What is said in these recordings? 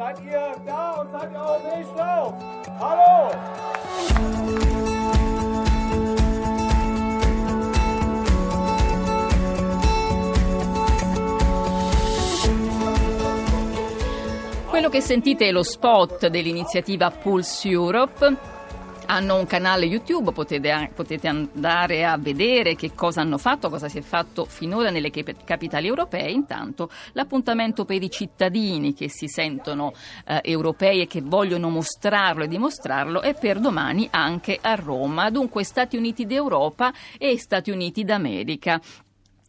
Seid ihr da und seid ihr auch nicht drauf? Hallo! Quello che sentite è lo spot dell'iniziativa Pulse Europe hanno un canale YouTube, potete, potete, andare a vedere che cosa hanno fatto, cosa si è fatto finora nelle capitali europee. Intanto l'appuntamento per i cittadini che si sentono eh, europei e che vogliono mostrarlo e dimostrarlo è per domani anche a Roma. Dunque Stati Uniti d'Europa e Stati Uniti d'America.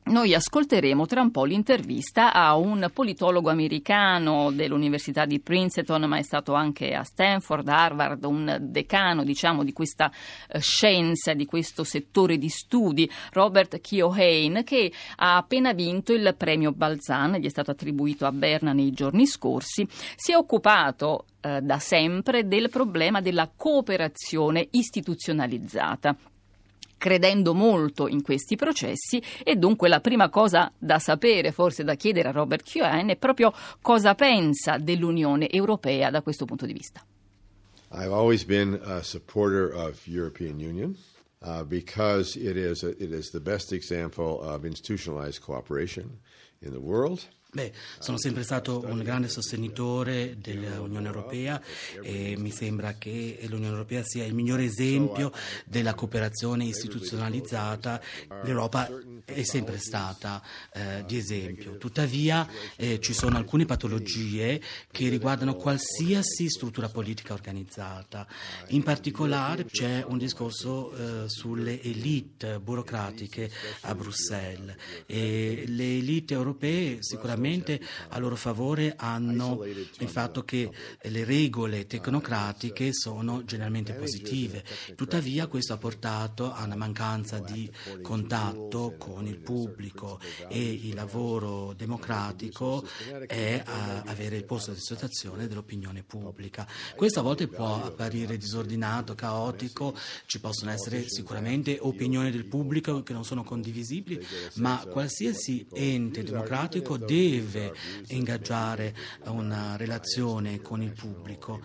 Noi ascolteremo tra un po' l'intervista a un politologo americano dell'Università di Princeton, ma è stato anche a Stanford, Harvard, un decano diciamo, di questa eh, scienza, di questo settore di studi, Robert Keohane, che ha appena vinto il premio Balzan, gli è stato attribuito a Berna nei giorni scorsi. Si è occupato eh, da sempre del problema della cooperazione istituzionalizzata credendo molto in questi processi e dunque la prima cosa da sapere, forse da chiedere a Robert Keohane, è proprio cosa pensa dell'Unione Europea da questo punto di vista. I've always been a supporter of European Union. Uh, because it is, a, it is the best example of institutionalized cooperation in the world. Beh, sono sempre stato un grande sostenitore dell'Unione Europea e mi sembra che l'Unione Europea sia il migliore esempio della cooperazione istituzionalizzata. L'Europa è sempre stata eh, di esempio. Tuttavia eh, ci sono alcune patologie che riguardano qualsiasi struttura politica organizzata. In particolare c'è un discorso eh, sulle elite burocratiche a Bruxelles e le elite europee sicuramente sicuramente a loro favore hanno il fatto che le regole tecnocratiche sono generalmente positive. Tuttavia questo ha portato a una mancanza di contatto con il pubblico e il lavoro democratico è avere il posto di situazione dell'opinione pubblica. Questo a volte può apparire disordinato, caotico, ci possono essere sicuramente opinioni del pubblico che non sono condivisibili, ma qualsiasi ente democratico deve deve ingaggiare una relazione con il pubblico,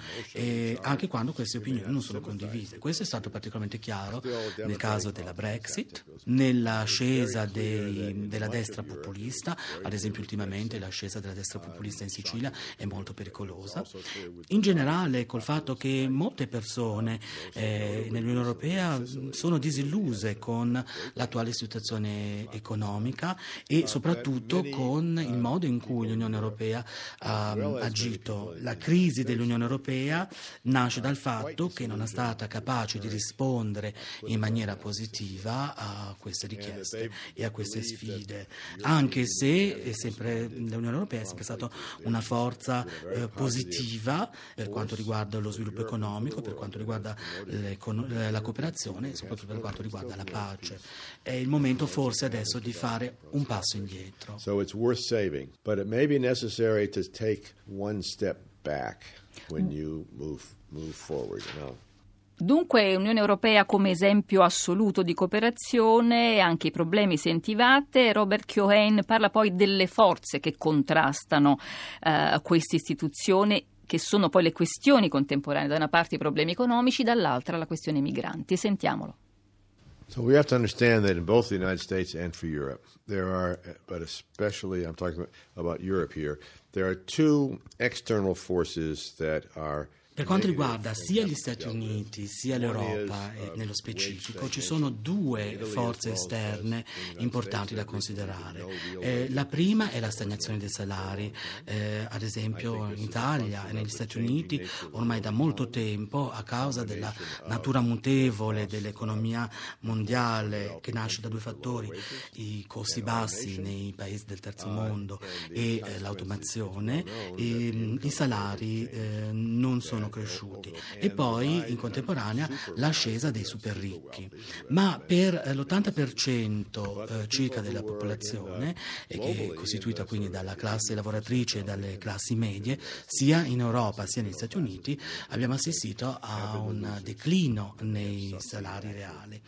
anche quando queste opinioni non sono condivise. Questo è stato particolarmente chiaro nel caso della Brexit, nell'ascesa dei, della destra populista, ad esempio ultimamente l'ascesa della destra populista in Sicilia è molto pericolosa. In generale col fatto che molte persone eh, nell'Unione Europea sono disilluse con l'attuale situazione economica e soprattutto con il modo modo in cui l'Unione Europea ha agito. La crisi dell'Unione Europea nasce dal fatto che non è stata capace di rispondere in maniera positiva a queste richieste e a queste sfide, anche se sempre, l'Unione Europea è sempre stata una forza eh, positiva per quanto riguarda lo sviluppo economico, per quanto riguarda la cooperazione e soprattutto per quanto riguarda la pace. È il momento forse adesso di fare un passo indietro. So it's worth saving but it may be necessary to take one step back when you move, move forward. You know? Dunque Unione Europea come esempio assoluto di cooperazione anche i problemi sentivate. Robert Keohane parla poi delle forze che contrastano uh, questa istituzione che sono poi le questioni contemporanee, da una parte i problemi economici, dall'altra la questione migranti. Sentiamolo. So we have to understand that in both the United States and for Europe, there are, but especially I'm talking about, about Europe here, there are two external forces that are Per quanto riguarda sia gli Stati Uniti sia l'Europa e nello specifico, ci sono due forze esterne importanti da considerare. Eh, la prima è la stagnazione dei salari, eh, ad esempio in Italia e negli Stati Uniti ormai da molto tempo a causa della natura mutevole dell'economia mondiale che nasce da due fattori, i costi bassi nei paesi del terzo mondo e eh, l'automazione, i salari eh, non sono sono cresciuti e poi in contemporanea l'ascesa dei super ricchi. Ma per l'80% eh, circa della popolazione, che è costituita quindi dalla classe lavoratrice e dalle classi medie, sia in Europa sia negli Stati Uniti, abbiamo assistito a un declino nei salari reali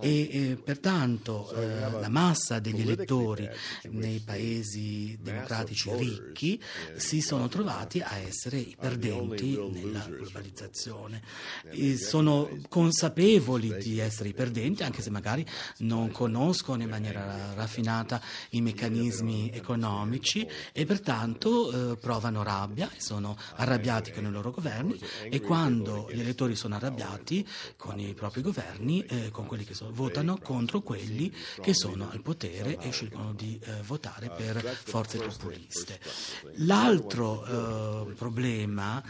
e eh, pertanto eh, la massa degli elettori nei paesi democratici ricchi si sono trovati a essere i perdenti nella globalizzazione. E sono consapevoli di essere i perdenti anche se magari non conoscono in maniera raffinata i meccanismi economici e pertanto eh, provano rabbia e sono arrabbiati con i loro governi e quando gli elettori sono arrabbiati con i propri governi, eh, con quelli che sono, votano contro quelli che sono al potere e scelgono di eh, votare per forze populiste. L'altro eh, problema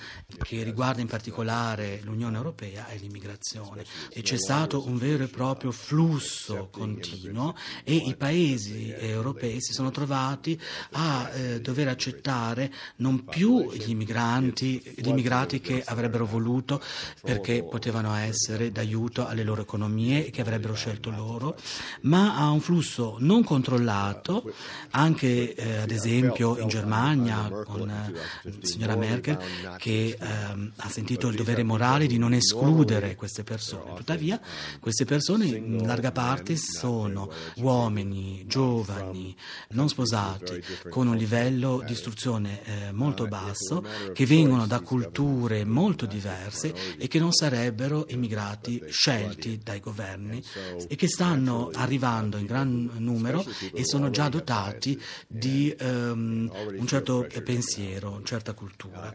che riguarda in particolare l'Unione Europea è l'immigrazione e c'è stato un vero e proprio flusso continuo e i paesi europei si sono trovati a eh, dover accettare non più gli immigranti, gli immigrati che avrebbero voluto perché potevano essere d'aiuto alle loro economie e che avrebbero scelto loro, ma a un flusso non controllato, anche eh, ad esempio in Germania con eh, signora Merkel che ehm, ha sentito il dovere morale di non escludere queste persone. Tuttavia queste persone in larga parte sono uomini, giovani, non sposati, con un livello di istruzione eh, molto basso, che vengono da culture molto diverse e che non sarebbero immigrati scelti dai governi e che stanno arrivando in gran numero e sono già dotati di um, un certo pensiero, una certa cultura.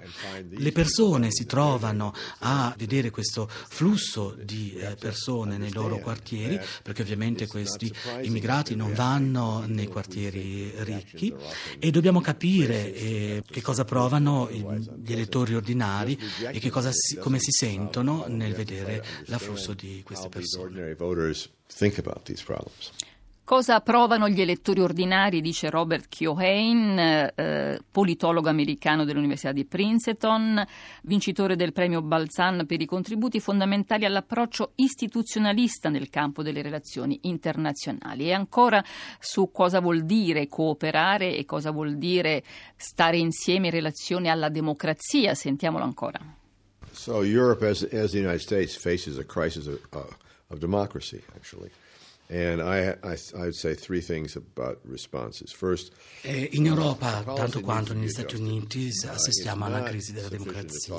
Le persone si trovano a vedere questo flusso di eh, persone nei loro quartieri, perché ovviamente questi immigrati non vanno nei quartieri ricchi e dobbiamo capire eh, che cosa provano gli elettori ordinari e si, come si sentono nel vedere l'afflusso di queste persone. Cosa provano gli elettori ordinari, dice Robert Keohane, eh, politologo americano dell'Università di Princeton, vincitore del premio Balzan per i contributi fondamentali all'approccio istituzionalista nel campo delle relazioni internazionali. E ancora su cosa vuol dire cooperare e cosa vuol dire stare insieme in relazione alla democrazia. Sentiamolo ancora. So Europe as, as the United States faces a crisis of, uh, of democracy, actually. Eh, in Europa, tanto quanto negli Stati Uniti, assistiamo a una crisi della democrazia.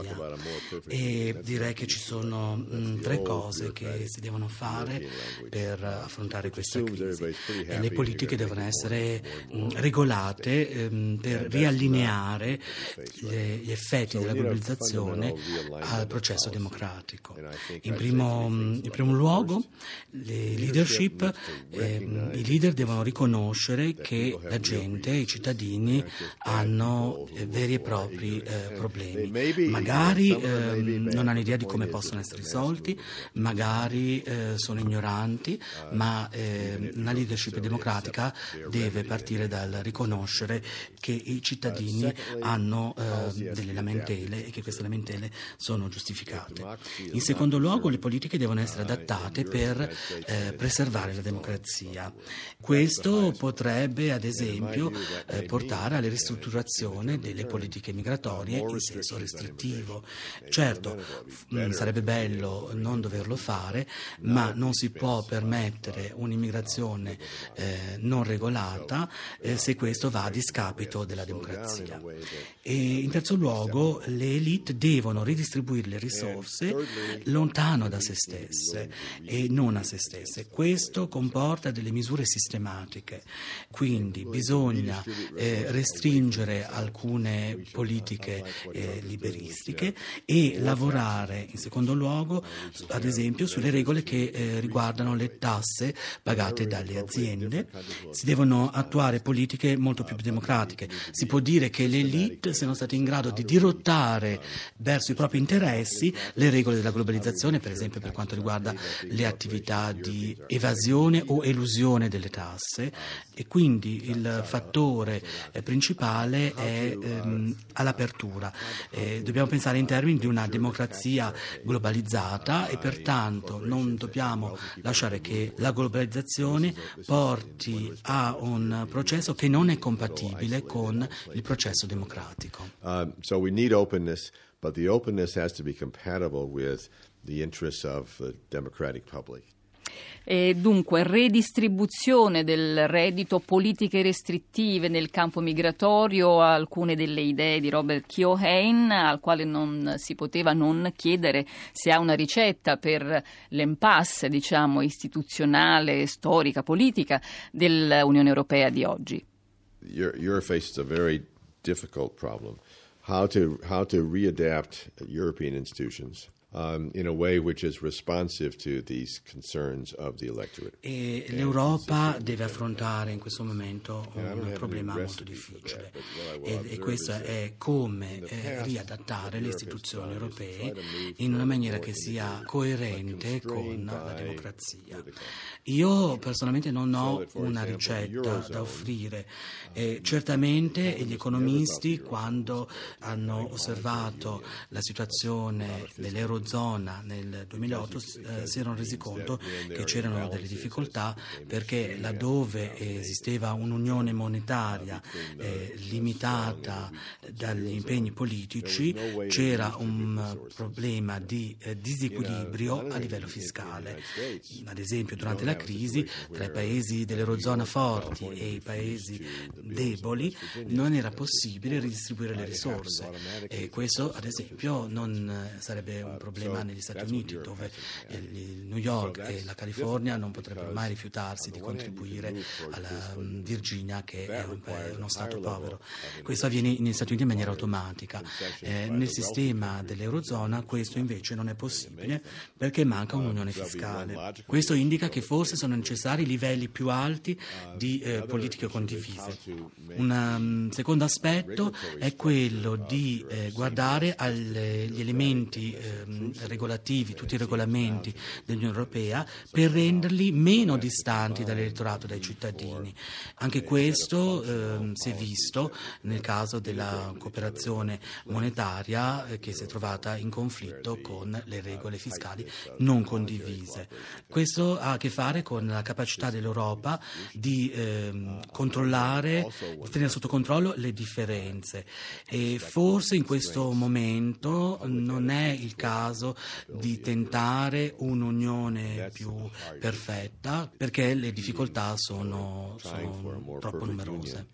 e direi che ci sono mh, tre cose che si devono fare per affrontare questa crisi. E le politiche devono essere mh, regolate mh, per riallineare le, gli effetti della globalizzazione al processo democratico. In primo, in primo luogo, le leadership eh, i leader devono riconoscere che la gente, i cittadini hanno eh, veri e propri eh, problemi. Magari ehm, non hanno idea di come possono essere risolti, magari eh, sono ignoranti, ma ehm, una leadership democratica deve partire dal riconoscere che i cittadini hanno ehm, delle lamentele e che queste lamentele sono giustificate. In secondo luogo, le politiche devono essere adattate per eh, preservare la democrazia. Questo potrebbe, ad esempio, eh, portare alla ristrutturazione delle politiche migratorie in senso restrittivo. Certo, mm, sarebbe bello non doverlo fare, ma non si può permettere un'immigrazione eh, non regolata eh, se questo va a discapito della democrazia. E in terzo luogo, le elite devono ridistribuire le risorse lontano da se stesse e non a se stesse. Questo questo comporta delle misure sistematiche, quindi bisogna eh, restringere alcune politiche eh, liberistiche e lavorare in secondo luogo, ad esempio, sulle regole che eh, riguardano le tasse pagate dalle aziende. Si devono attuare politiche molto più democratiche. Si può dire che le elite siano state in grado di dirottare verso i propri interessi le regole della globalizzazione, per esempio per quanto riguarda le attività di evasione evasione o elusione delle tasse e quindi il fattore eh, principale è ehm, all'apertura. Eh, dobbiamo pensare in termini di una democrazia globalizzata e pertanto non dobbiamo lasciare che la globalizzazione porti a un processo che non è compatibile con il processo democratico. Uh, so we need openness, but the openness has to be compatible with the interests of the democratic public. E dunque, redistribuzione del reddito, politiche restrittive nel campo migratorio, alcune delle idee di Robert Keohane, al quale non si poteva non chiedere se ha una ricetta per l'impasse, diciamo, istituzionale, storica, politica dell'Unione Europea di oggi. Europe faces a very difficult problem. How to, how to readapt um, in a way which is responsive to these concerns of the electorate. E l'Europa deve affrontare in questo momento un problema molto difficile e, e questo è come eh, riadattare le istituzioni europee in una maniera che sia coerente con la democrazia. Io personalmente non ho una ricetta da offrire. Eh, certamente gli economisti quando hanno osservato la situazione dell'eurozona Eurozona nel 2008 eh, si erano resi conto che c'erano delle difficoltà perché laddove esisteva un'unione monetaria eh, limitata dagli impegni politici c'era un problema di eh, disequilibrio a livello fiscale. Ad esempio durante la crisi tra i paesi dell'Eurozona forti e i paesi deboli non era possibile ridistribuire le risorse e questo ad esempio non eh, sarebbe un problema problema negli Stati Uniti, dove New York e la California non potrebbero mai rifiutarsi di contribuire alla Virginia, che è uno Stato povero. Questo avviene negli Stati Uniti in maniera automatica. Eh, nel sistema dell'Eurozona questo invece non è possibile perché manca un'unione fiscale. Questo indica che forse sono necessari livelli più alti di eh, politiche condivise. Un secondo aspetto è quello di eh, guardare agli elementi regolativi, tutti i regolamenti dell'Unione Europea per renderli meno distanti dall'elettorato, dai cittadini. Anche questo eh, si è visto nel caso della cooperazione monetaria eh, che si è trovata in conflitto con le regole fiscali non condivise. Questo ha a che fare con la capacità dell'Europa di eh, controllare, di tenere sotto controllo le differenze e forse in questo momento non è il caso caso di tentare un'unione più perfetta perché le difficoltà sono, sono troppo numerose.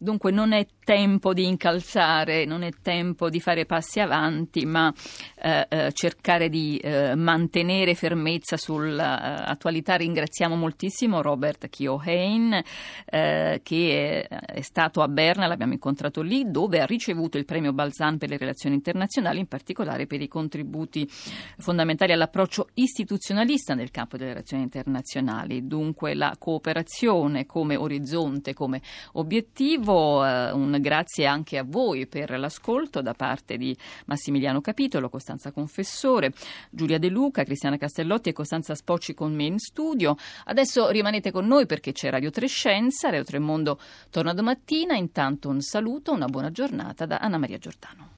Dunque non è tempo di incalzare, non è tempo di fare passi avanti, ma eh, eh cercare di eh, mantenere fermezza sull'attualità. Ringraziamo moltissimo Robert Keohane, eh, che è, è, stato a Berna, l'abbiamo incontrato lì, dove ha ricevuto il premio Balzan per le relazioni internazionali, in particolare per i contributi fondamentali all'approccio istituzionalista nel campo delle relazioni internazionali. Dunque la cooperazione come orizzonte, come obiettivo nuovo, eh, un grazie anche a voi per l'ascolto da parte di Massimiliano Capitolo, Costanza Confessore, Giulia De Luca, Cristiana Castellotti e Costanza Spocci con me in studio. Adesso rimanete con noi perché c'è Radio Trescenza, Radio Tremondo torna domattina. Intanto un saluto, una buona giornata da Anna Maria Giordano.